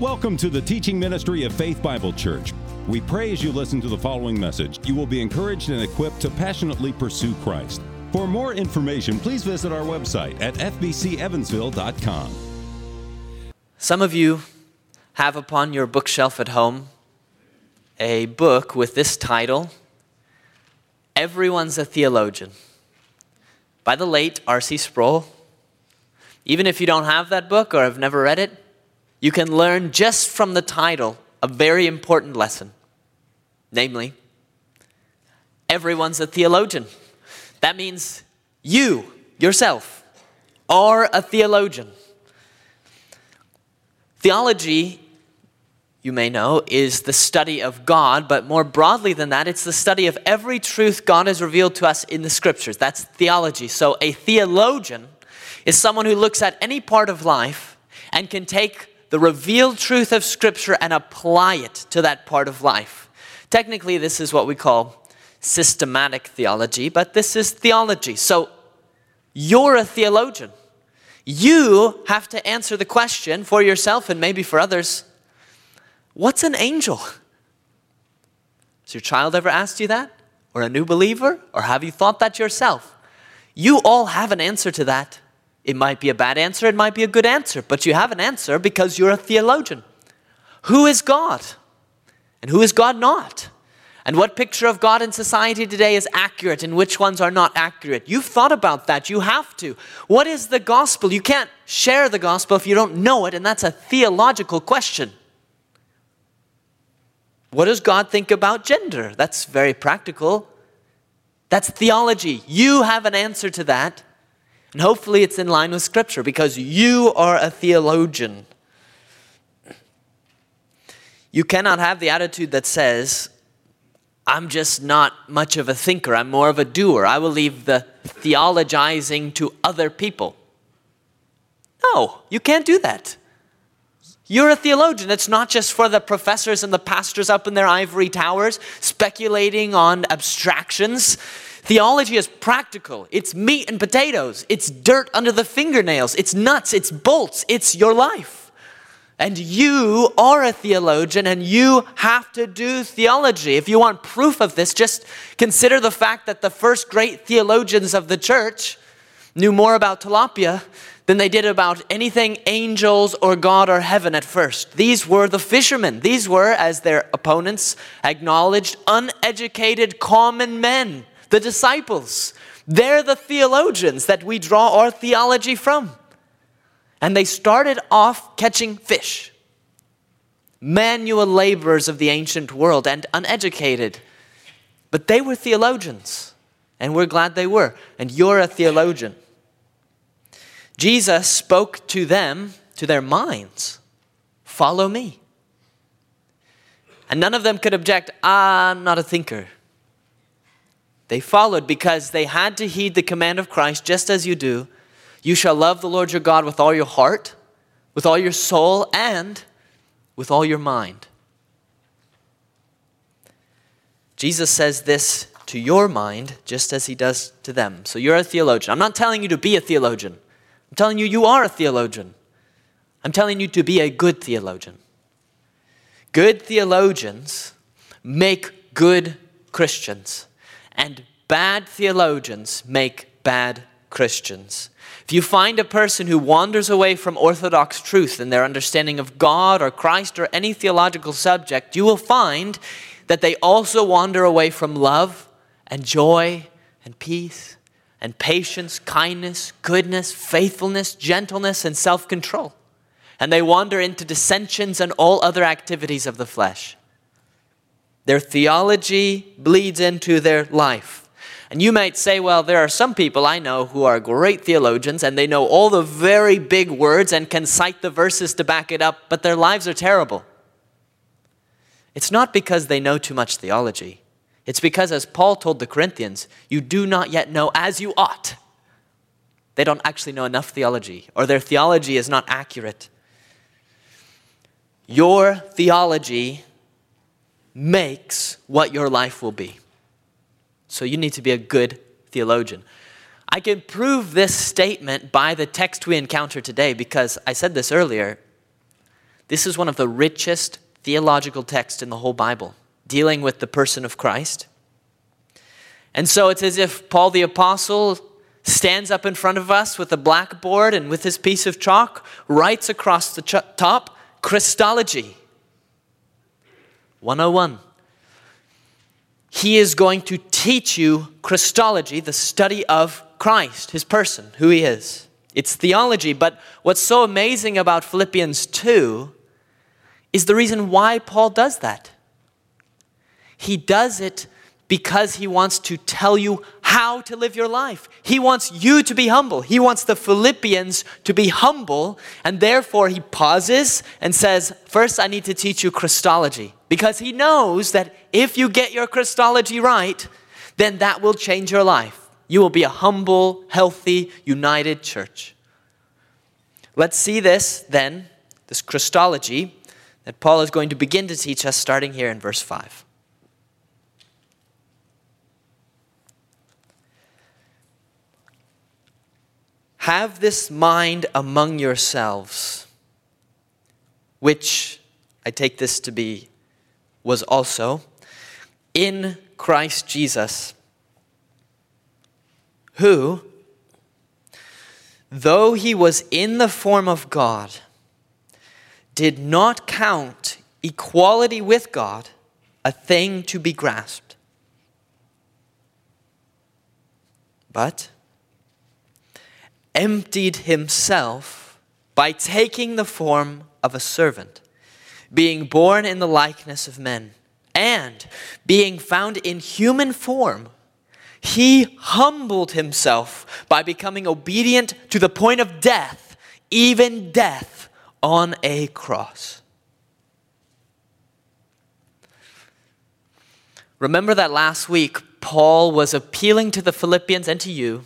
Welcome to the teaching ministry of Faith Bible Church. We pray as you listen to the following message, you will be encouraged and equipped to passionately pursue Christ. For more information, please visit our website at fbcevansville.com. Some of you have upon your bookshelf at home a book with this title Everyone's a Theologian by the late R.C. Sproul. Even if you don't have that book or have never read it, you can learn just from the title a very important lesson. Namely, everyone's a theologian. That means you, yourself, are a theologian. Theology, you may know, is the study of God, but more broadly than that, it's the study of every truth God has revealed to us in the scriptures. That's theology. So a theologian is someone who looks at any part of life and can take the revealed truth of Scripture and apply it to that part of life. Technically, this is what we call systematic theology, but this is theology. So you're a theologian. You have to answer the question for yourself and maybe for others what's an angel? Has your child ever asked you that? Or a new believer? Or have you thought that yourself? You all have an answer to that. It might be a bad answer, it might be a good answer, but you have an answer because you're a theologian. Who is God? And who is God not? And what picture of God in society today is accurate and which ones are not accurate? You've thought about that. You have to. What is the gospel? You can't share the gospel if you don't know it, and that's a theological question. What does God think about gender? That's very practical. That's theology. You have an answer to that. And hopefully it's in line with Scripture because you are a theologian. You cannot have the attitude that says, I'm just not much of a thinker, I'm more of a doer. I will leave the theologizing to other people. No, you can't do that. You're a theologian. It's not just for the professors and the pastors up in their ivory towers speculating on abstractions. Theology is practical. It's meat and potatoes. It's dirt under the fingernails. It's nuts. It's bolts. It's your life. And you are a theologian and you have to do theology. If you want proof of this, just consider the fact that the first great theologians of the church knew more about tilapia than they did about anything angels or God or heaven at first. These were the fishermen. These were, as their opponents acknowledged, uneducated common men the disciples. They're the theologians that we draw our theology from. And they started off catching fish, manual laborers of the ancient world and uneducated. But they were theologians, and we're glad they were. And you're a theologian. Jesus spoke to them, to their minds follow me. And none of them could object, ah, I'm not a thinker. They followed because they had to heed the command of Christ, just as you do. You shall love the Lord your God with all your heart, with all your soul, and with all your mind. Jesus says this to your mind just as he does to them. So you're a theologian. I'm not telling you to be a theologian, I'm telling you you are a theologian. I'm telling you to be a good theologian. Good theologians make good Christians and bad theologians make bad Christians. If you find a person who wanders away from orthodox truth in their understanding of God or Christ or any theological subject, you will find that they also wander away from love and joy and peace and patience, kindness, goodness, faithfulness, gentleness, and self control. And they wander into dissensions and all other activities of the flesh. Their theology bleeds into their life. And you might say, well, there are some people I know who are great theologians and they know all the very big words and can cite the verses to back it up, but their lives are terrible. It's not because they know too much theology. It's because, as Paul told the Corinthians, you do not yet know as you ought. They don't actually know enough theology, or their theology is not accurate. Your theology makes what your life will be. So you need to be a good theologian. I can prove this statement by the text we encounter today because I said this earlier. This is one of the richest theological texts in the whole Bible, dealing with the person of Christ. And so it's as if Paul the Apostle stands up in front of us with a blackboard and with his piece of chalk writes across the ch- top Christology 101. He is going to teach you Christology, the study of Christ, his person, who he is. It's theology, but what's so amazing about Philippians 2 is the reason why Paul does that. He does it because he wants to tell you how to live your life. He wants you to be humble. He wants the Philippians to be humble, and therefore he pauses and says, First, I need to teach you Christology. Because he knows that if you get your Christology right, then that will change your life. You will be a humble, healthy, united church. Let's see this then, this Christology that Paul is going to begin to teach us starting here in verse 5. Have this mind among yourselves, which I take this to be was also in Christ Jesus, who, though he was in the form of God, did not count equality with God a thing to be grasped, but emptied himself by taking the form of a servant, being born in the likeness of men, and being found in human form. He humbled himself by becoming obedient to the point of death, even death on a cross. Remember that last week, Paul was appealing to the Philippians and to you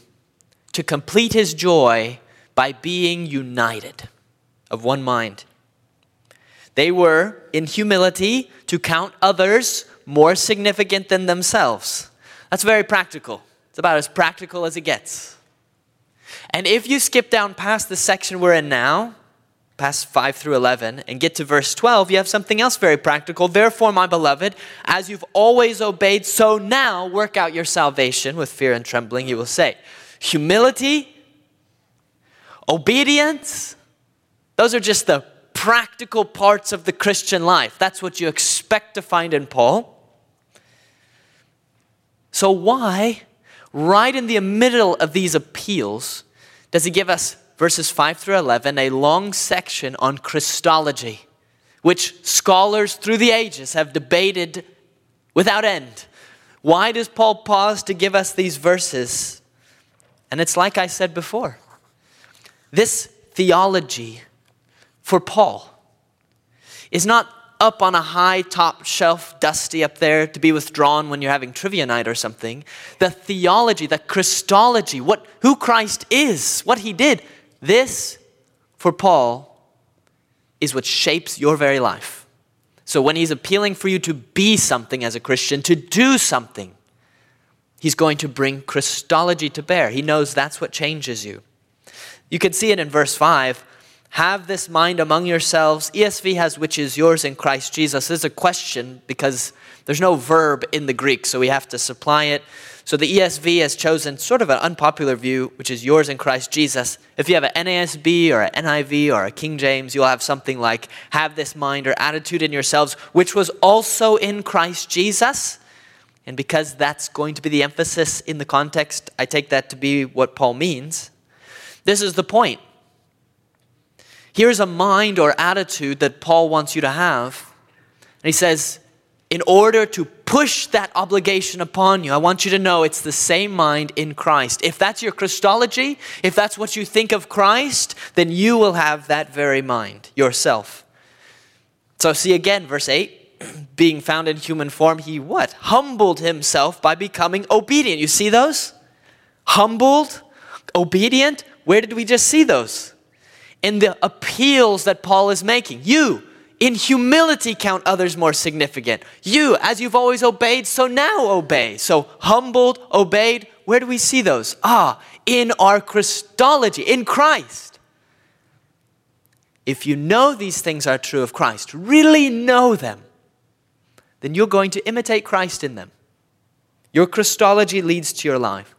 to complete his joy by being united of one mind. They were, in humility, to count others more significant than themselves. That's very practical. It's about as practical as it gets. And if you skip down past the section we're in now, past 5 through 11, and get to verse 12, you have something else very practical. Therefore, my beloved, as you've always obeyed, so now work out your salvation with fear and trembling, you will say humility, obedience. Those are just the practical parts of the Christian life. That's what you expect to find in Paul. So, why, right in the middle of these appeals, does he give us verses 5 through 11 a long section on Christology, which scholars through the ages have debated without end? Why does Paul pause to give us these verses? And it's like I said before this theology for Paul is not up on a high top shelf, dusty up there to be withdrawn when you're having trivia night or something. The theology, the Christology, what, who Christ is, what he did, this for Paul is what shapes your very life. So when he's appealing for you to be something as a Christian, to do something, He's going to bring Christology to bear. He knows that's what changes you. You can see it in verse 5. Have this mind among yourselves. ESV has which is yours in Christ Jesus. This is a question because there's no verb in the Greek, so we have to supply it. So the ESV has chosen sort of an unpopular view, which is yours in Christ Jesus. If you have an NASB or an NIV or a King James, you'll have something like, have this mind or attitude in yourselves, which was also in Christ Jesus. And because that's going to be the emphasis in the context, I take that to be what Paul means. This is the point. Here's a mind or attitude that Paul wants you to have. And he says, in order to push that obligation upon you, I want you to know it's the same mind in Christ. If that's your Christology, if that's what you think of Christ, then you will have that very mind yourself. So, see again, verse 8 being found in human form, he what? Humbled himself by becoming obedient. You see those? Humbled, obedient. Where did we just see those? In the appeals that Paul is making. You, in humility, count others more significant. You, as you've always obeyed, so now obey. So humbled, obeyed. Where do we see those? Ah, in our Christology, in Christ. if you know these things are true of Christ, really know them, then you're going to imitate Christ in them. Your Christology leads to your life.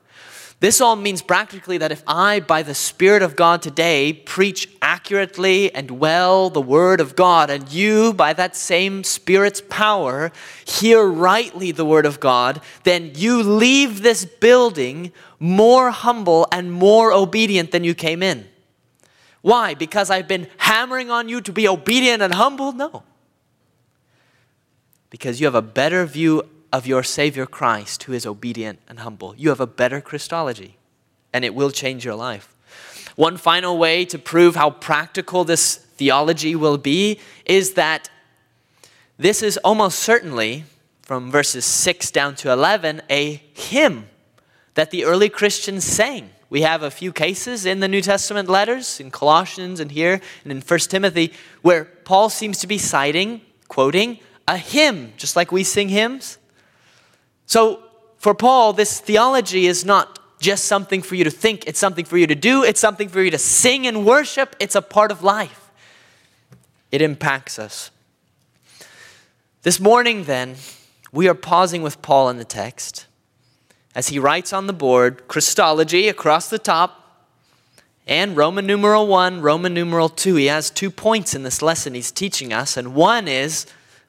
This all means practically that if I, by the Spirit of God today, preach accurately and well the Word of God, and you, by that same Spirit's power, hear rightly the Word of God, then you leave this building more humble and more obedient than you came in. Why? Because I've been hammering on you to be obedient and humble? No. Because you have a better view of your Savior Christ who is obedient and humble. You have a better Christology, and it will change your life. One final way to prove how practical this theology will be is that this is almost certainly, from verses 6 down to 11, a hymn that the early Christians sang. We have a few cases in the New Testament letters, in Colossians and here, and in 1 Timothy, where Paul seems to be citing, quoting, a hymn, just like we sing hymns. So, for Paul, this theology is not just something for you to think, it's something for you to do, it's something for you to sing and worship, it's a part of life. It impacts us. This morning, then, we are pausing with Paul in the text as he writes on the board Christology across the top and Roman numeral 1, Roman numeral 2. He has two points in this lesson he's teaching us, and one is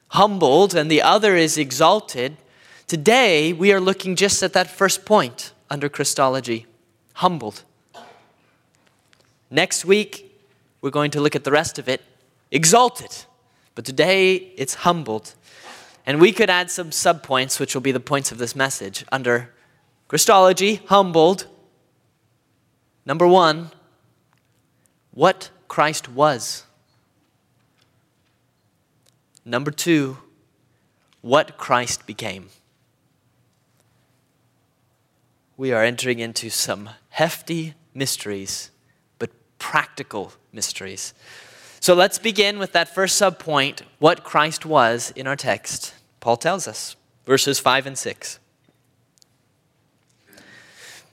humbled and the other is exalted. Today, we are looking just at that first point under Christology humbled. Next week, we're going to look at the rest of it exalted. But today, it's humbled. And we could add some subpoints, which will be the points of this message, under Christology, humbled. Number one, what Christ was. Number two, what Christ became we are entering into some hefty mysteries, but practical mysteries. So let's begin with that first subpoint what Christ was in our text. Paul tells us, verses 5 and 6.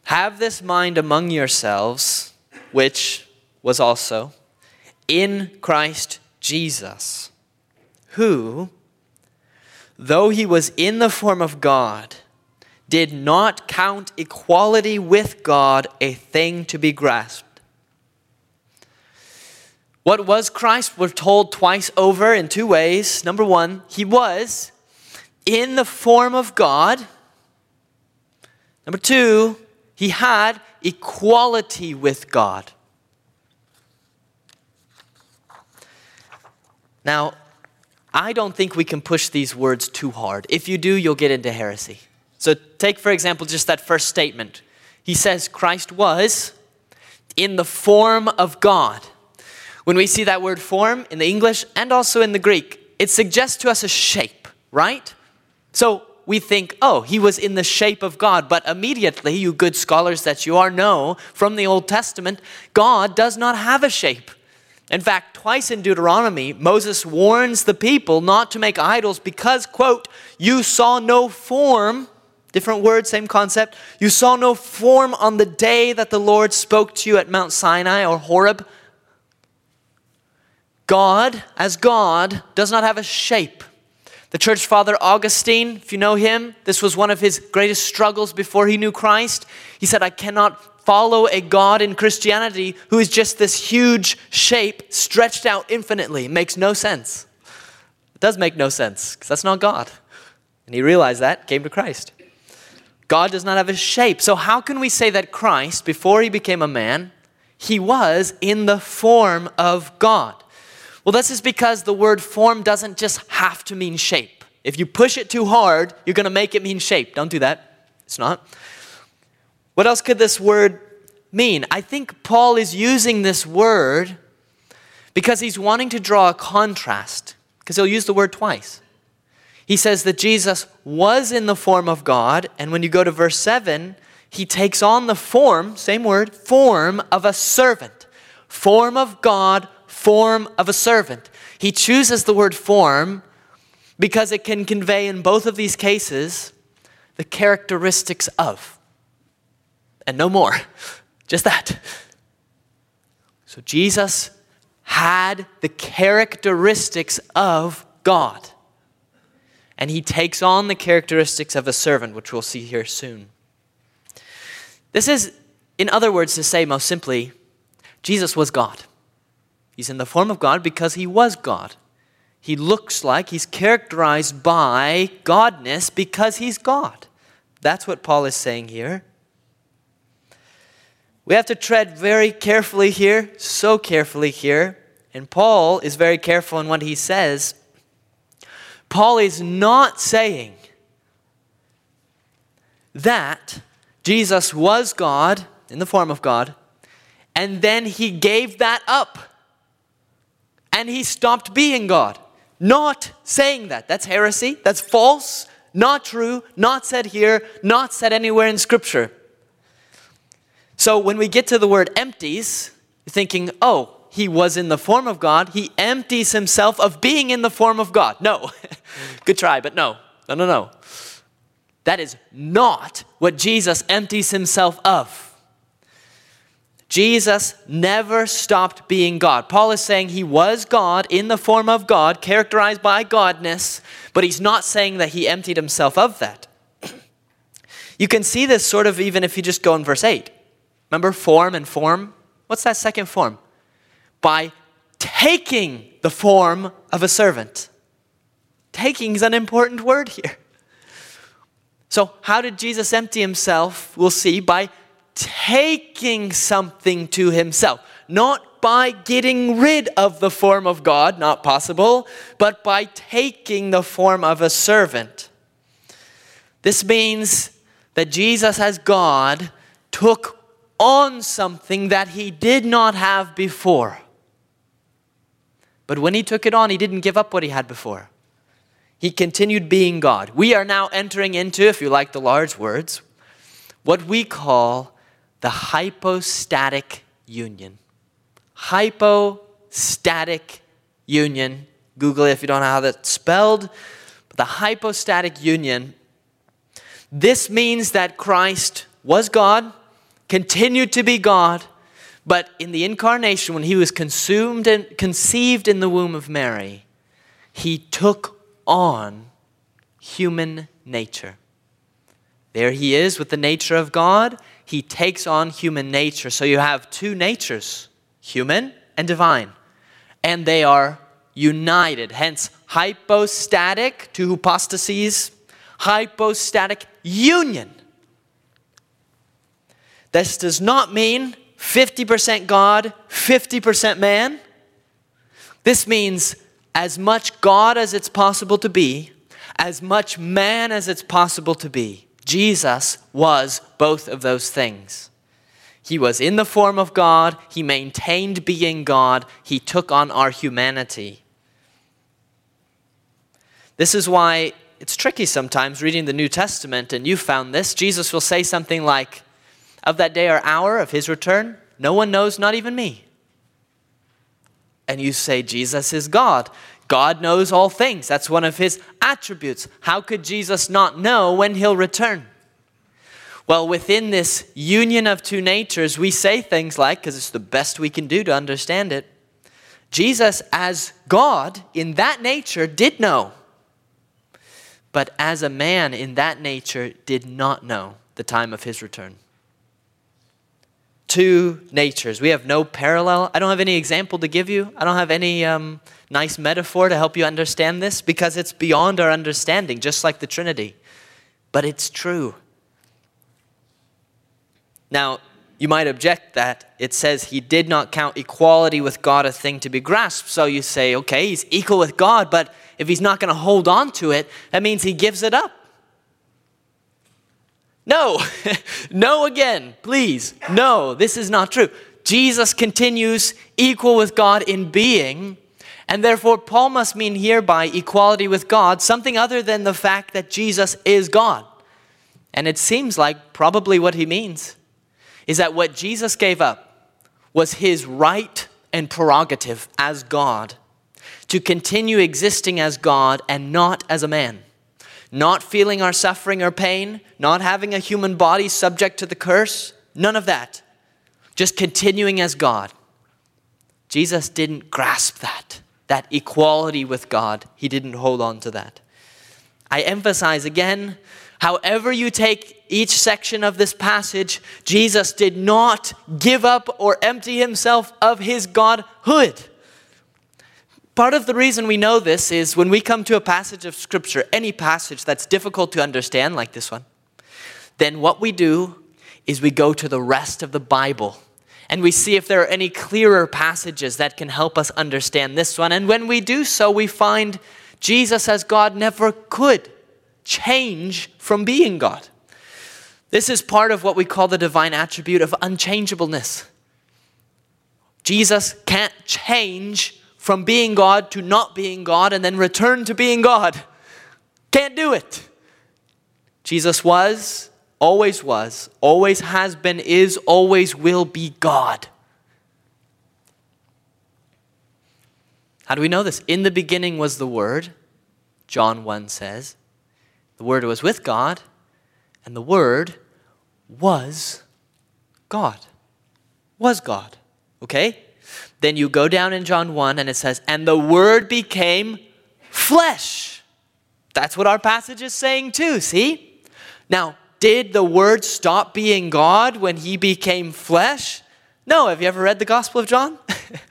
Have this mind among yourselves, which was also in Christ Jesus, who, though he was in the form of God, did not count equality with God a thing to be grasped. What was Christ? We're told twice over in two ways. Number one, he was in the form of God. Number two, he had equality with God. Now, I don't think we can push these words too hard. If you do, you'll get into heresy. So, take for example just that first statement. He says Christ was in the form of God. When we see that word form in the English and also in the Greek, it suggests to us a shape, right? So, we think, oh, he was in the shape of God. But immediately, you good scholars that you are know from the Old Testament, God does not have a shape. In fact, twice in Deuteronomy, Moses warns the people not to make idols because, quote, you saw no form Different word, same concept. You saw no form on the day that the Lord spoke to you at Mount Sinai or Horeb. God, as God, does not have a shape. The church father Augustine, if you know him, this was one of his greatest struggles before he knew Christ. He said, I cannot follow a God in Christianity who is just this huge shape stretched out infinitely. It makes no sense. It does make no sense because that's not God. And he realized that, came to Christ. God does not have a shape. So, how can we say that Christ, before he became a man, he was in the form of God? Well, this is because the word form doesn't just have to mean shape. If you push it too hard, you're going to make it mean shape. Don't do that. It's not. What else could this word mean? I think Paul is using this word because he's wanting to draw a contrast, because he'll use the word twice. He says that Jesus was in the form of God, and when you go to verse 7, he takes on the form, same word, form of a servant. Form of God, form of a servant. He chooses the word form because it can convey in both of these cases the characteristics of, and no more, just that. So Jesus had the characteristics of God. And he takes on the characteristics of a servant, which we'll see here soon. This is, in other words, to say most simply, Jesus was God. He's in the form of God because he was God. He looks like he's characterized by godness because he's God. That's what Paul is saying here. We have to tread very carefully here, so carefully here. And Paul is very careful in what he says. Paul is not saying that Jesus was God in the form of God, and then he gave that up and he stopped being God. Not saying that. That's heresy. That's false. Not true. Not said here. Not said anywhere in Scripture. So when we get to the word empties, thinking, oh, he was in the form of God. He empties himself of being in the form of God. No. Good try, but no. No, no, no. That is not what Jesus empties himself of. Jesus never stopped being God. Paul is saying he was God in the form of God, characterized by godness, but he's not saying that he emptied himself of that. you can see this sort of even if you just go in verse 8. Remember form and form? What's that second form? By taking the form of a servant. Taking is an important word here. So, how did Jesus empty himself? We'll see by taking something to himself, not by getting rid of the form of God, not possible, but by taking the form of a servant. This means that Jesus, as God, took on something that he did not have before. But when he took it on, he didn't give up what he had before. He continued being God. We are now entering into, if you like the large words, what we call the hypostatic union. Hypostatic union. Google it if you don't know how that's spelled. But the hypostatic union. This means that Christ was God, continued to be God, but in the incarnation, when he was consumed and conceived in the womb of Mary, he took on human nature. There he is with the nature of God, he takes on human nature. So you have two natures, human and divine, and they are united. Hence, hypostatic, two hypostases, hypostatic union. This does not mean 50% God, 50% man. This means as much God as it's possible to be, as much man as it's possible to be. Jesus was both of those things. He was in the form of God, he maintained being God, he took on our humanity. This is why it's tricky sometimes reading the New Testament, and you found this. Jesus will say something like, Of that day or hour of his return, no one knows, not even me. And you say, Jesus is God. God knows all things. That's one of his attributes. How could Jesus not know when he'll return? Well, within this union of two natures, we say things like, because it's the best we can do to understand it, Jesus, as God in that nature, did know. But as a man in that nature, did not know the time of his return. Two natures. We have no parallel. I don't have any example to give you. I don't have any um, nice metaphor to help you understand this because it's beyond our understanding, just like the Trinity. But it's true. Now, you might object that it says he did not count equality with God a thing to be grasped. So you say, okay, he's equal with God, but if he's not going to hold on to it, that means he gives it up. No, no again, please. No, this is not true. Jesus continues equal with God in being, and therefore, Paul must mean here by equality with God something other than the fact that Jesus is God. And it seems like probably what he means is that what Jesus gave up was his right and prerogative as God to continue existing as God and not as a man. Not feeling our suffering or pain, not having a human body subject to the curse, none of that. Just continuing as God. Jesus didn't grasp that, that equality with God. He didn't hold on to that. I emphasize again, however you take each section of this passage, Jesus did not give up or empty himself of his godhood. Part of the reason we know this is when we come to a passage of Scripture, any passage that's difficult to understand, like this one, then what we do is we go to the rest of the Bible and we see if there are any clearer passages that can help us understand this one. And when we do so, we find Jesus as God never could change from being God. This is part of what we call the divine attribute of unchangeableness. Jesus can't change from being God to not being God and then return to being God. Can't do it. Jesus was always was, always has been, is, always will be God. How do we know this? In the beginning was the Word, John 1 says. The Word was with God, and the Word was God. Was God. Okay? Then you go down in John 1 and it says, and the Word became flesh. That's what our passage is saying too, see? Now, did the Word stop being God when He became flesh? No. Have you ever read the Gospel of John?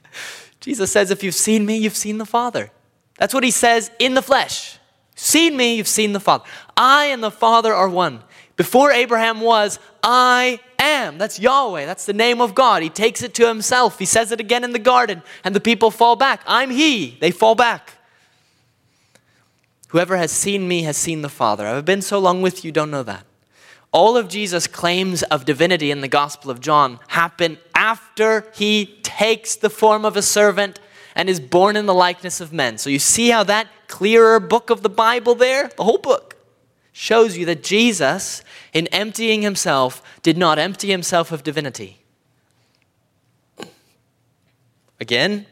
Jesus says, If you've seen me, you've seen the Father. That's what He says in the flesh. Seen me, you've seen the Father. I and the Father are one. Before Abraham was, I am. That's Yahweh. That's the name of God. He takes it to himself. He says it again in the garden, and the people fall back. I'm He. They fall back. Whoever has seen me has seen the Father. I've been so long with you, don't know that. All of Jesus' claims of divinity in the Gospel of John happen after he takes the form of a servant and is born in the likeness of men. So you see how that clearer book of the Bible there, the whole book, shows you that Jesus, in emptying himself, did not empty himself of divinity. Again,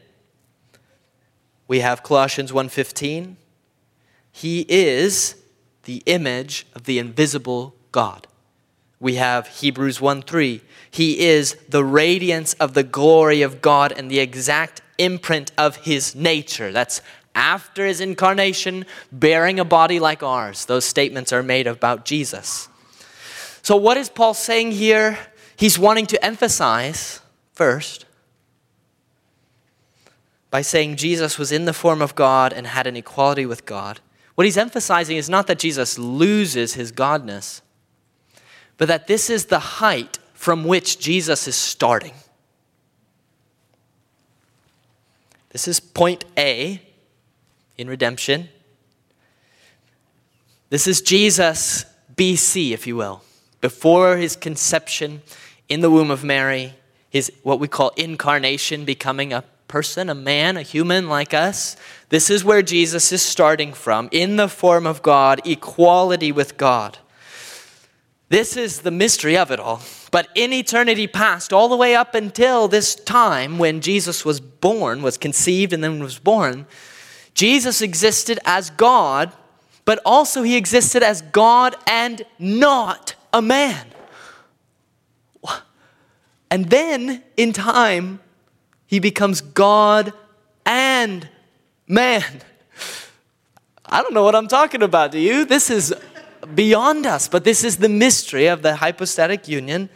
we have Colossians 1:15. He is the image of the invisible God we have Hebrews 1 3. He is the radiance of the glory of God and the exact imprint of his nature. That's after his incarnation, bearing a body like ours. Those statements are made about Jesus. So, what is Paul saying here? He's wanting to emphasize first by saying Jesus was in the form of God and had an equality with God. What he's emphasizing is not that Jesus loses his godness, but that this is the height from which Jesus is starting. This is point A in redemption. This is Jesus BC, if you will, before his conception in the womb of Mary, his what we call incarnation, becoming a person, a man, a human like us. This is where Jesus is starting from, in the form of God, equality with God. This is the mystery of it all. But in eternity past, all the way up until this time when Jesus was born, was conceived, and then was born, Jesus existed as God, but also he existed as God and not a man. And then in time, he becomes God and man. I don't know what I'm talking about, do you? This is beyond us. But this is the mystery of the hypostatic union.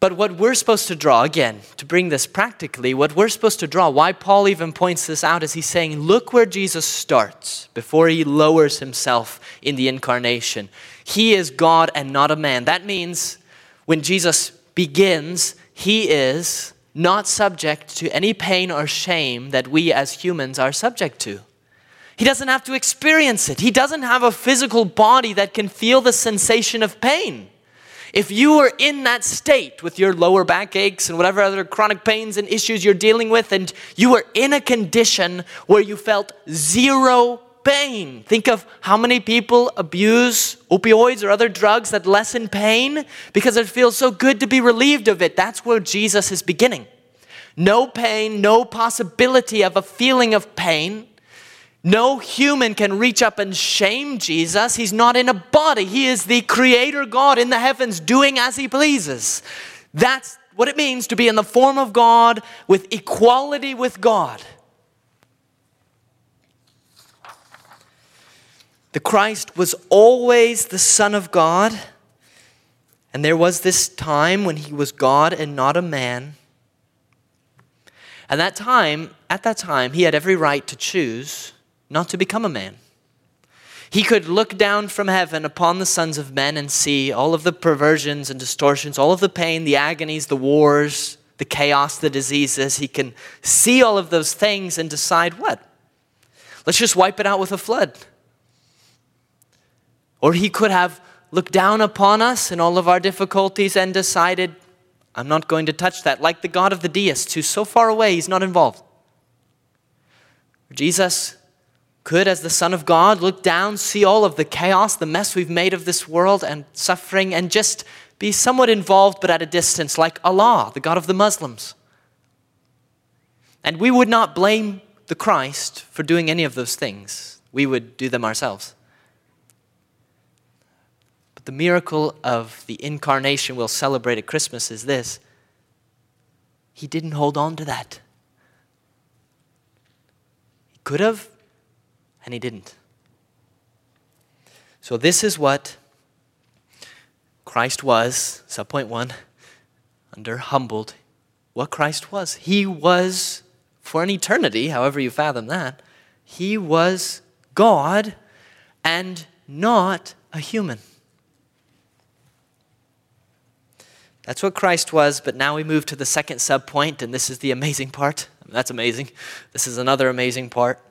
But what we're supposed to draw, again, to bring this practically, what we're supposed to draw, why Paul even points this out, is he's saying, look where Jesus starts before he lowers himself in the incarnation. He is God and not a man. That means when Jesus begins, he is not subject to any pain or shame that we as humans are subject to. He doesn't have to experience it. He doesn't have a physical body that can feel the sensation of pain. If you were in that state with your lower back aches and whatever other chronic pains and issues you're dealing with, and you were in a condition where you felt zero pain, think of how many people abuse opioids or other drugs that lessen pain because it feels so good to be relieved of it. That's where Jesus is beginning. No pain, no possibility of a feeling of pain. No human can reach up and shame Jesus. He's not in a body. He is the creator God in the heavens doing as he pleases. That's what it means to be in the form of God with equality with God. The Christ was always the Son of God, and there was this time when he was God and not a man. And that time, at that time, he had every right to choose not to become a man. He could look down from heaven upon the sons of men and see all of the perversions and distortions, all of the pain, the agonies, the wars, the chaos, the diseases. He can see all of those things and decide what? Let's just wipe it out with a flood. Or he could have looked down upon us and all of our difficulties and decided, I'm not going to touch that, like the God of the deists, who's so far away, he's not involved. Jesus could, as the Son of God, look down, see all of the chaos, the mess we've made of this world and suffering, and just be somewhat involved but at a distance, like Allah, the God of the Muslims. And we would not blame the Christ for doing any of those things, we would do them ourselves. But the miracle of the incarnation we'll celebrate at Christmas is this He didn't hold on to that. He could have, and he didn't. So, this is what Christ was, subpoint one, under humbled, what Christ was. He was, for an eternity, however you fathom that, he was God and not a human. That's what Christ was, but now we move to the second subpoint, and this is the amazing part. That's amazing. This is another amazing part.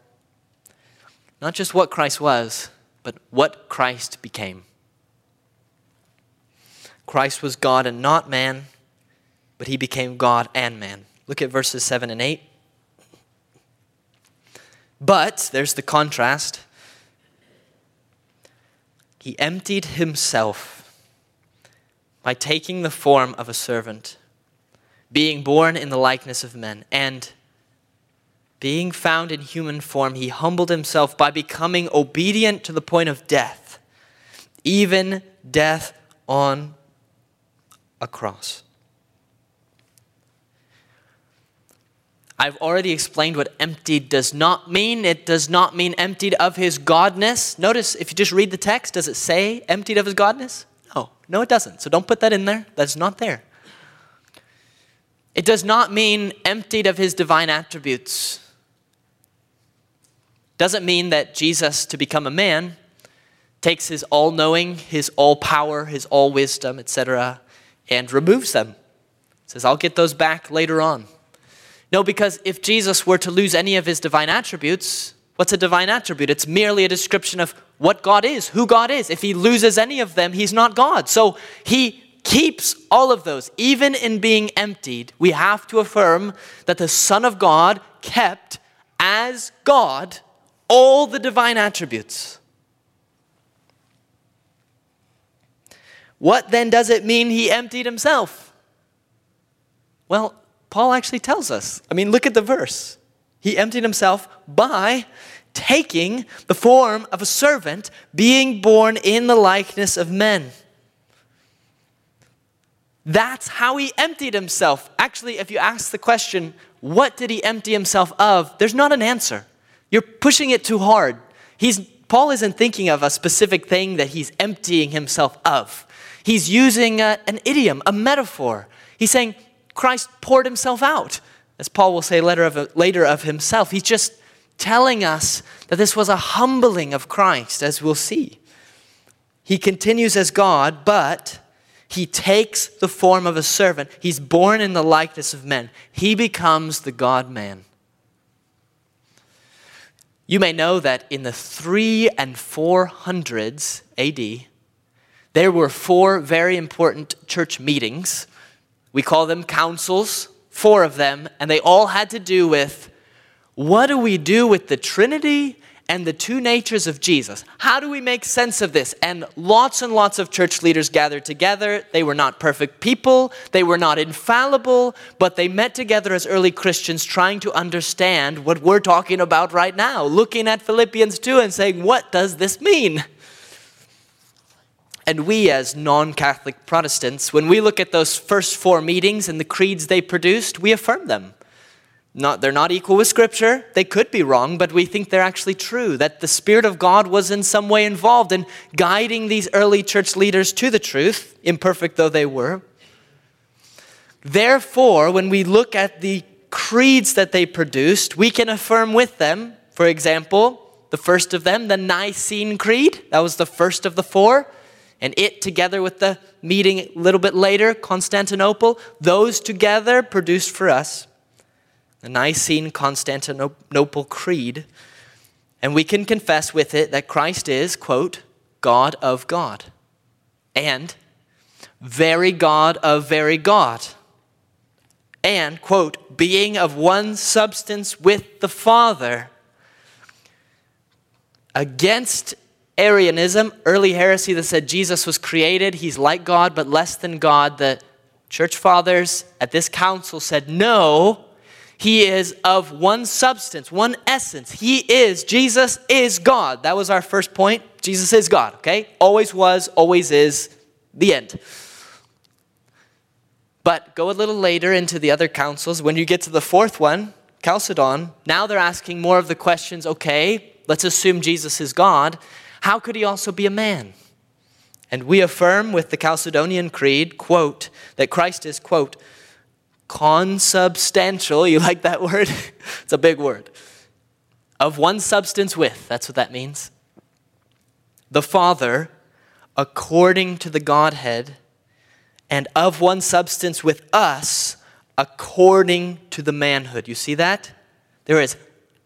Not just what Christ was, but what Christ became. Christ was God and not man, but he became God and man. Look at verses 7 and 8. But, there's the contrast. He emptied himself by taking the form of a servant, being born in the likeness of men, and being found in human form, he humbled himself by becoming obedient to the point of death, even death on a cross. I've already explained what emptied does not mean. It does not mean emptied of his godness. Notice if you just read the text, does it say emptied of his godness? No, no, it doesn't. So don't put that in there. That's not there. It does not mean emptied of his divine attributes doesn't mean that Jesus, to become a man, takes his all knowing, his all power, his all wisdom, etc., and removes them. Says, I'll get those back later on. No, because if Jesus were to lose any of his divine attributes, what's a divine attribute? It's merely a description of what God is, who God is. If he loses any of them, he's not God. So he keeps all of those. Even in being emptied, we have to affirm that the Son of God kept as God all the divine attributes. What then does it mean he emptied himself? Well, Paul actually tells us. I mean, look at the verse. He emptied himself by taking the form of a servant, being born in the likeness of men. That's how he emptied himself. Actually, if you ask the question, what did he empty himself of? There's not an answer. You're pushing it too hard. He's, Paul isn't thinking of a specific thing that he's emptying himself of. He's using a, an idiom, a metaphor. He's saying Christ poured himself out, as Paul will say later of, later of himself. He's just telling us that this was a humbling of Christ, as we'll see. He continues as God, but he takes the form of a servant. He's born in the likeness of men. He becomes the God man. You may know that in the 3 and 400s AD, there were four very important church meetings. We call them councils, four of them, and they all had to do with what do we do with the Trinity and the two natures of Jesus. How do we make sense of this? And lots and lots of church leaders gathered together. They were not perfect people, they were not infallible, but they met together as early Christians trying to understand what we're talking about right now, looking at Philippians 2 and saying, what does this mean? And we, as non Catholic Protestants, when we look at those first four meetings and the creeds they produced, we affirm them. Not, they're not equal with Scripture. They could be wrong, but we think they're actually true. That the Spirit of God was in some way involved in guiding these early church leaders to the truth, imperfect though they were. Therefore, when we look at the creeds that they produced, we can affirm with them, for example, the first of them, the Nicene Creed. That was the first of the four. And it, together with the meeting a little bit later, Constantinople, those together produced for us the Nicene Constantinople Creed. And we can confess with it that Christ is, quote, God of God, and very God of very God, and, quote, being of one substance with the Father. Against Arianism, early heresy that said Jesus was created, he's like God but less than God, the church fathers at this council said, no, he is of one substance, one essence. He is, Jesus is God. That was our first point. Jesus is God, okay? Always was, always is, the end. But go a little later into the other councils. When you get to the fourth one, Chalcedon, now they're asking more of the questions okay, let's assume Jesus is God. How could he also be a man? And we affirm with the Chalcedonian Creed, quote, that Christ is, quote, consubstantial. You like that word? it's a big word. Of one substance with, that's what that means. The Father, according to the Godhead, and of one substance with us, according to the manhood. You see that? There is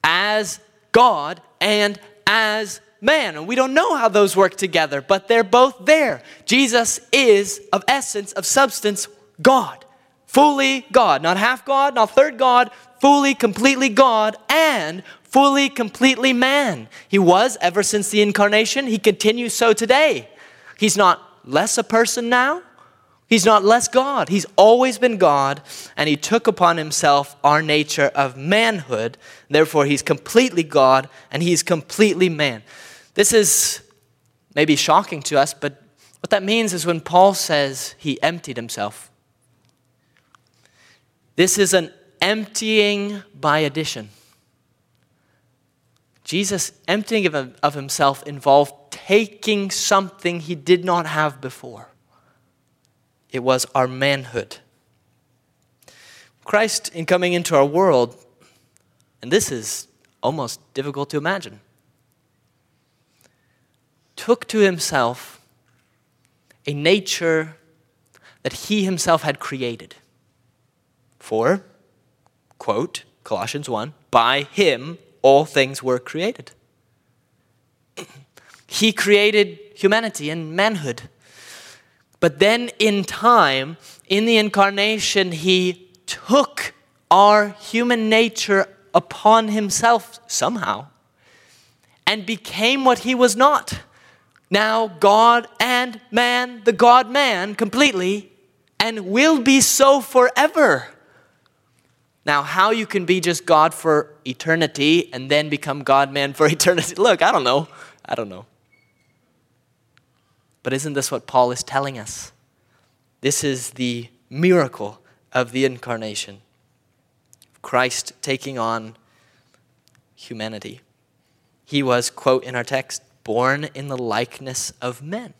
as God and as man. And we don't know how those work together, but they're both there. Jesus is, of essence, of substance, God. Fully God. Not half God, not third God, fully, completely God, and fully, completely man. He was ever since the incarnation. He continues so today. He's not less a person now. He's not less God. He's always been God, and He took upon Himself our nature of manhood. Therefore, He's completely God and He's completely man. This is maybe shocking to us, but what that means is when Paul says He emptied Himself, this is an emptying by addition. Jesus emptying of, of himself involved taking something he did not have before. It was our manhood. Christ, in coming into our world, and this is almost difficult to imagine, took to himself a nature that he himself had created. For, quote, Colossians 1, by him all things were created. he created humanity and manhood. But then in time, in the incarnation, he took our human nature upon himself somehow and became what he was not. Now, God and man, the God man, completely, and will be so forever. Now, how you can be just God for eternity and then become God man for eternity, look, I don't know. I don't know. But isn't this what Paul is telling us? This is the miracle of the incarnation. Christ taking on humanity. He was, quote in our text, born in the likeness of men.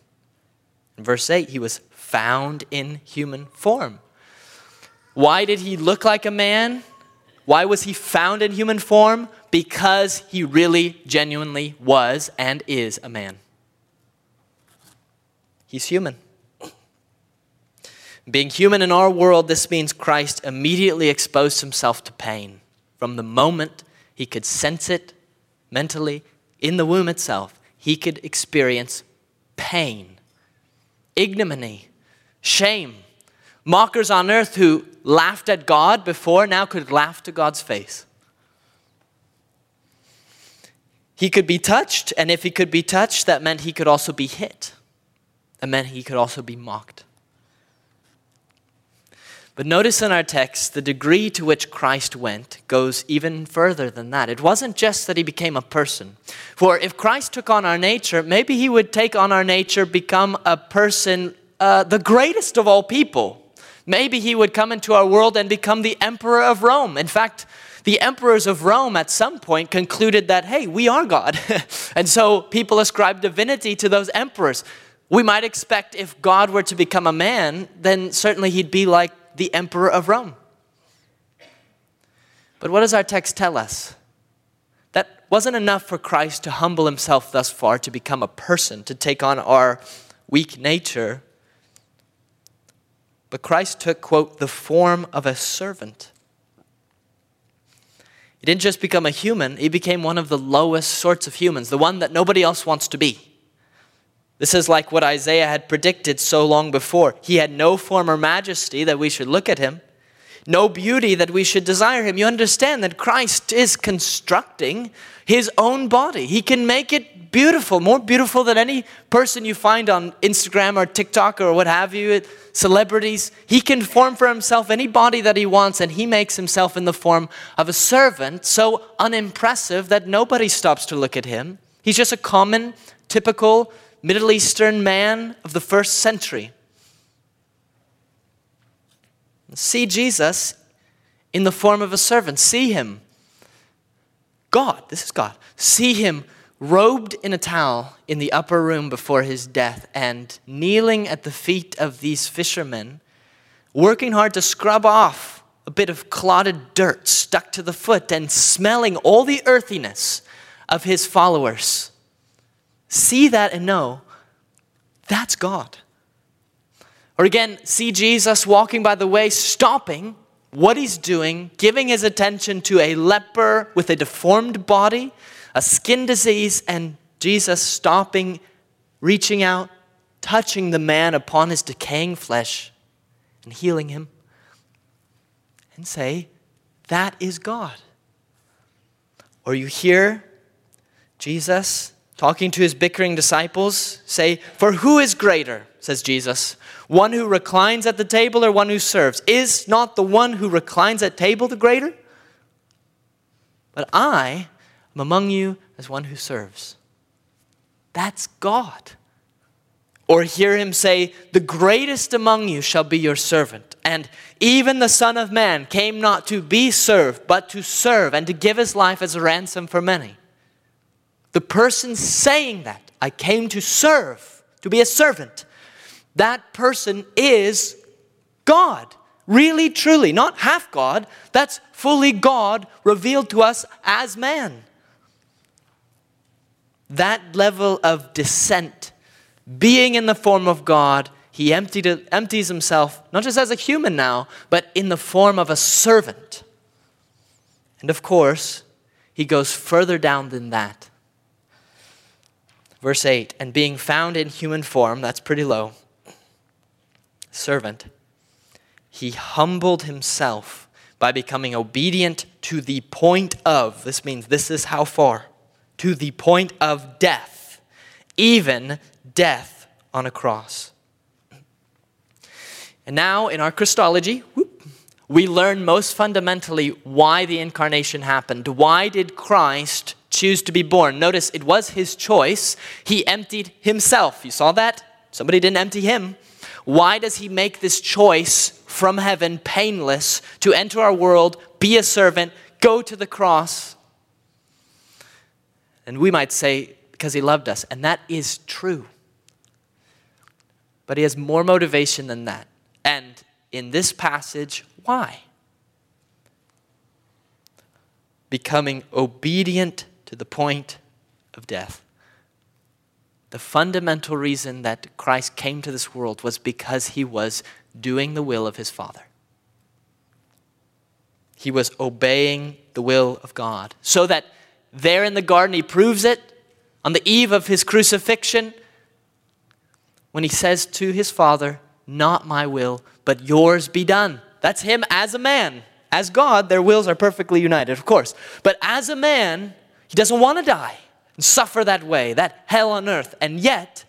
In verse 8, he was found in human form. Why did he look like a man? Why was he found in human form? Because he really, genuinely was and is a man. He's human. Being human in our world, this means Christ immediately exposed himself to pain. From the moment he could sense it mentally in the womb itself, he could experience pain, ignominy, shame. Mockers on earth who laughed at God before now could laugh to God's face. He could be touched, and if he could be touched, that meant he could also be hit That meant he could also be mocked. But notice in our text, the degree to which Christ went goes even further than that. It wasn't just that he became a person. For if Christ took on our nature, maybe he would take on our nature, become a person, uh, the greatest of all people. Maybe he would come into our world and become the emperor of Rome. In fact, the emperors of Rome at some point concluded that, hey, we are God. and so people ascribe divinity to those emperors. We might expect if God were to become a man, then certainly he'd be like the emperor of Rome. But what does our text tell us? That wasn't enough for Christ to humble himself thus far to become a person, to take on our weak nature. But Christ took, quote, the form of a servant. He didn't just become a human, he became one of the lowest sorts of humans, the one that nobody else wants to be. This is like what Isaiah had predicted so long before. He had no form or majesty that we should look at him, no beauty that we should desire him. You understand that Christ is constructing his own body. He can make it beautiful, more beautiful than any person you find on Instagram or TikTok or what have you, celebrities. He can form for himself any body that he wants, and he makes himself in the form of a servant, so unimpressive that nobody stops to look at him. He's just a common, typical Middle Eastern man of the first century. See Jesus in the form of a servant. See him. God, this is God. See him robed in a towel in the upper room before his death and kneeling at the feet of these fishermen, working hard to scrub off a bit of clotted dirt stuck to the foot and smelling all the earthiness of his followers see that and know that's God. Or again, see Jesus walking by the way, stopping what he's doing, giving his attention to a leper with a deformed body, a skin disease, and Jesus stopping, reaching out, touching the man upon his decaying flesh, and healing him. And say, That is God. Or you hear Jesus talking to his bickering disciples, say, For who is greater, says Jesus, one who reclines at the table or one who serves? Is not the one who reclines at table the greater? But I am among you as one who serves. That's God. Or hear him say, The greatest among you shall be your servant. And even the Son of Man came not to be served, but to serve and to give his life as a ransom for many. The person saying that, I came to serve, to be a servant, that person is God. Really, truly, not half God, that's fully God revealed to us as man. That level of descent, being in the form of God, he emptied, empties himself, not just as a human now, but in the form of a servant. And of course, he goes further down than that. Verse 8, and being found in human form, that's pretty low, servant, he humbled himself by becoming obedient to the point of, this means this is how far, to the point of death, even death on a cross. And now in our Christology, whoop, we learn most fundamentally why the incarnation happened. Why did Christ choose to be born. Notice it was his choice. He emptied himself. You saw that? Somebody didn't empty him. Why does he make this choice from heaven, painless, to enter our world, be a servant, go to the cross? And we might say, because he loved us. And that is true. But he has more motivation than that. And in this passage, why? Becoming obedient to the point of death. The fundamental reason that Christ came to this world was because he was doing the will of his Father. He was obeying the will of God. So that there in the garden, he proves it on the eve of his crucifixion when he says to his Father, Not my will, but yours be done. That's him as a man. As God, their wills are perfectly united, of course. But as a man, he doesn't want to die and suffer that way, that hell on earth. And yet,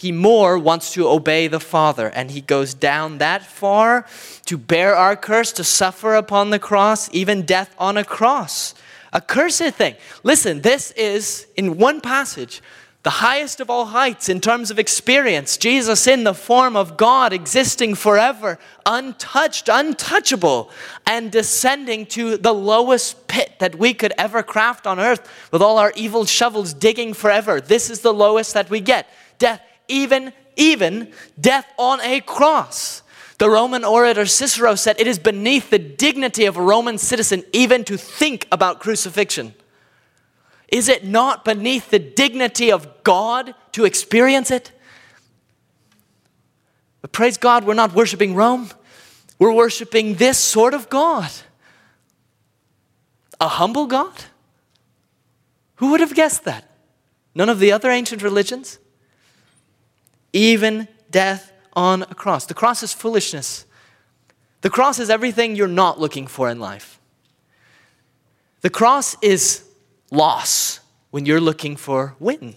He more wants to obey the Father, and he goes down that far to bear our curse, to suffer upon the cross, even death on a cross. A cursed thing. Listen, this is, in one passage, the highest of all heights in terms of experience. Jesus in the form of God, existing forever, untouched, untouchable, and descending to the lowest pit that we could ever craft on earth with all our evil shovels digging forever. This is the lowest that we get death even, even death on a cross. The Roman orator Cicero said, It is beneath the dignity of a Roman citizen even to think about crucifixion. Is it not beneath the dignity of God to experience it? But praise God, we're not worshiping Rome. We're worshiping this sort of God. A humble God? Who would have guessed that? None of the other ancient religions? even death on a cross. The cross is foolishness. The cross is everything you're not looking for in life. The cross is loss when you're looking for win.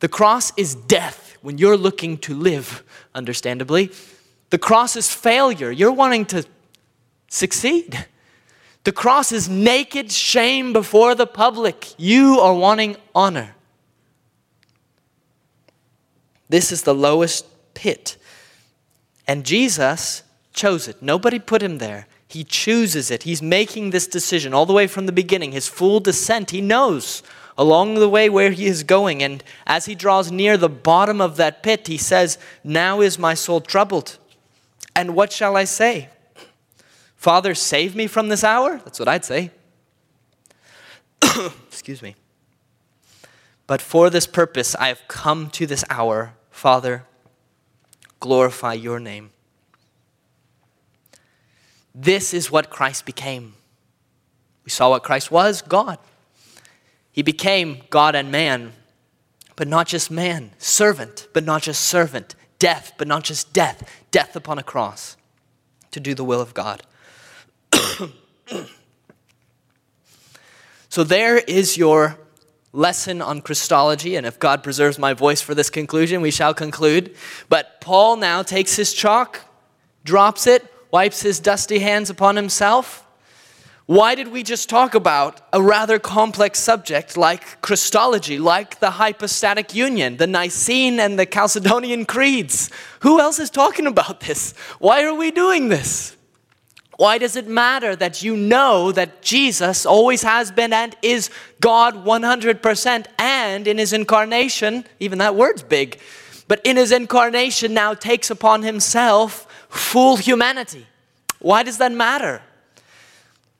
The cross is death when you're looking to live, understandably. The cross is failure. You're wanting to succeed. The cross is naked shame before the public. You are wanting honor. This is the lowest pit. And Jesus chose it. Nobody put him there. He chooses it. He's making this decision all the way from the beginning. His full descent, he knows along the way where he is going. And as he draws near the bottom of that pit, he says, Now is my soul troubled. And what shall I say? Father, save me from this hour? That's what I'd say. Excuse me. But for this purpose I have come to this hour. Father, glorify your name. This is what Christ became. We saw what Christ was God. He became God and man, but not just man, servant, but not just servant, death, but not just death, death upon a cross to do the will of God. so there is your lesson on Christology, and if God preserves my voice for this conclusion, we shall conclude. But Paul now takes his chalk, drops it, wipes his dusty hands upon himself. Why did we just talk about a rather complex subject like Christology, like the hypostatic union, the Nicene and the Chalcedonian creeds? Who else is talking about this? Why are we doing this? Why does it matter that you know that Jesus always has been and is God 100% and in his incarnation, even that word's big, but in his incarnation now takes upon himself full humanity? Why does that matter?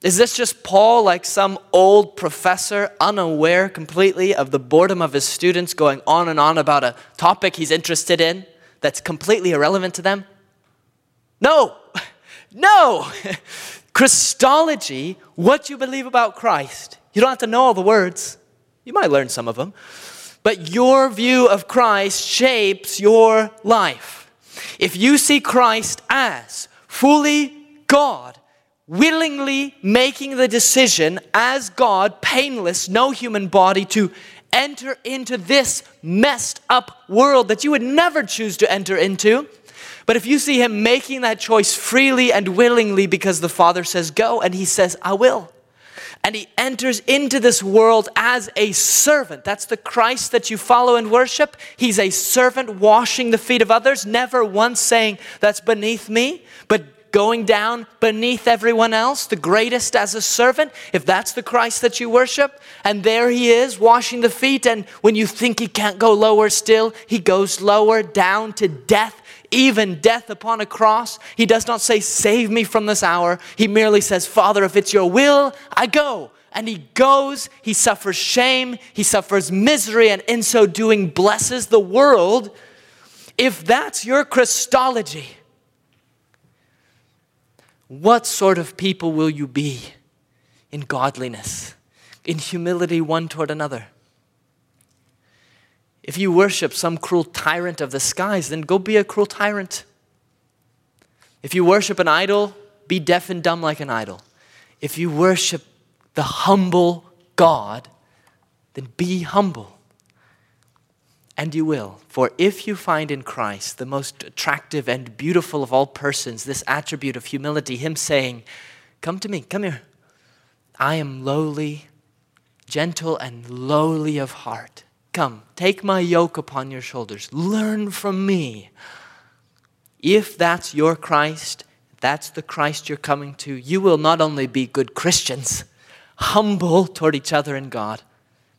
Is this just Paul, like some old professor, unaware completely of the boredom of his students, going on and on about a topic he's interested in that's completely irrelevant to them? No! No! Christology, what you believe about Christ. You don't have to know all the words. You might learn some of them. But your view of Christ shapes your life. If you see Christ as fully God, willingly making the decision as God, painless, no human body, to enter into this messed up world that you would never choose to enter into, but if you see him making that choice freely and willingly because the Father says go, and he says, I will. And he enters into this world as a servant. That's the Christ that you follow and worship. He's a servant washing the feet of others, never once saying, That's beneath me, but going down beneath everyone else, the greatest as a servant, if that's the Christ that you worship. And there he is washing the feet. And when you think he can't go lower still, he goes lower down to death even death upon a cross. He does not say, Save me from this hour. He merely says, Father, if it's your will, I go. And he goes, he suffers shame, he suffers misery, and in so doing blesses the world. If that's your Christology, what sort of people will you be in godliness, in humility one toward another? If you worship some cruel tyrant of the skies, then go be a cruel tyrant. If you worship an idol, be deaf and dumb like an idol. If you worship the humble God, then be humble. And you will. For if you find in Christ, the most attractive and beautiful of all persons, this attribute of humility, Him saying, Come to me, come here. I am lowly, gentle, and lowly of heart. Come, take my yoke upon your shoulders. Learn from me. If that's your Christ, that's the Christ you're coming to, you will not only be good Christians, humble toward each other and God,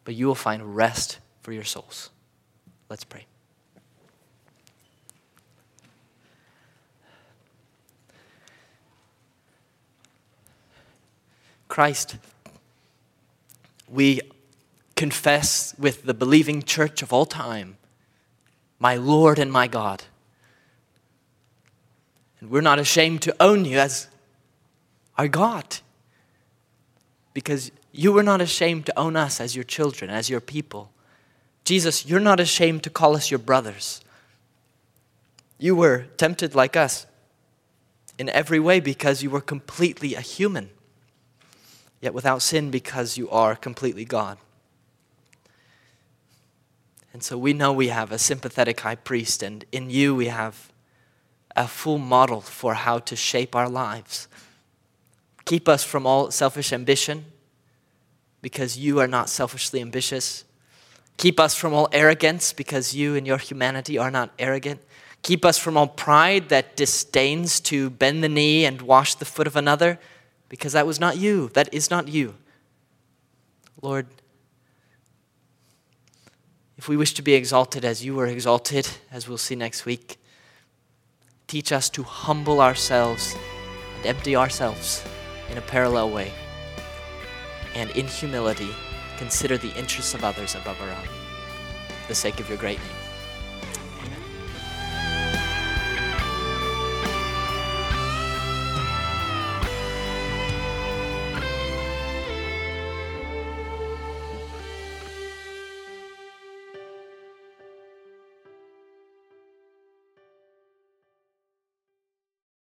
but you will find rest for your souls. Let's pray. Christ, we confess with the believing church of all time, my Lord and my God. And we're not ashamed to own you as our God because you were not ashamed to own us as your children, as your people. Jesus, you're not ashamed to call us your brothers. You were tempted like us in every way because you were completely a human, yet without sin because you are completely God. And so we know we have a sympathetic high priest, and in you we have a full model for how to shape our lives. Keep us from all selfish ambition because you are not selfishly ambitious. Keep us from all arrogance because you and your humanity are not arrogant. Keep us from all pride that disdains to bend the knee and wash the foot of another because that was not you. That is not you. Lord, if we wish to be exalted as you were exalted, as we'll see next week, teach us to humble ourselves and empty ourselves in a parallel way. And in humility, consider the interests of others above our own, for the sake of your great name.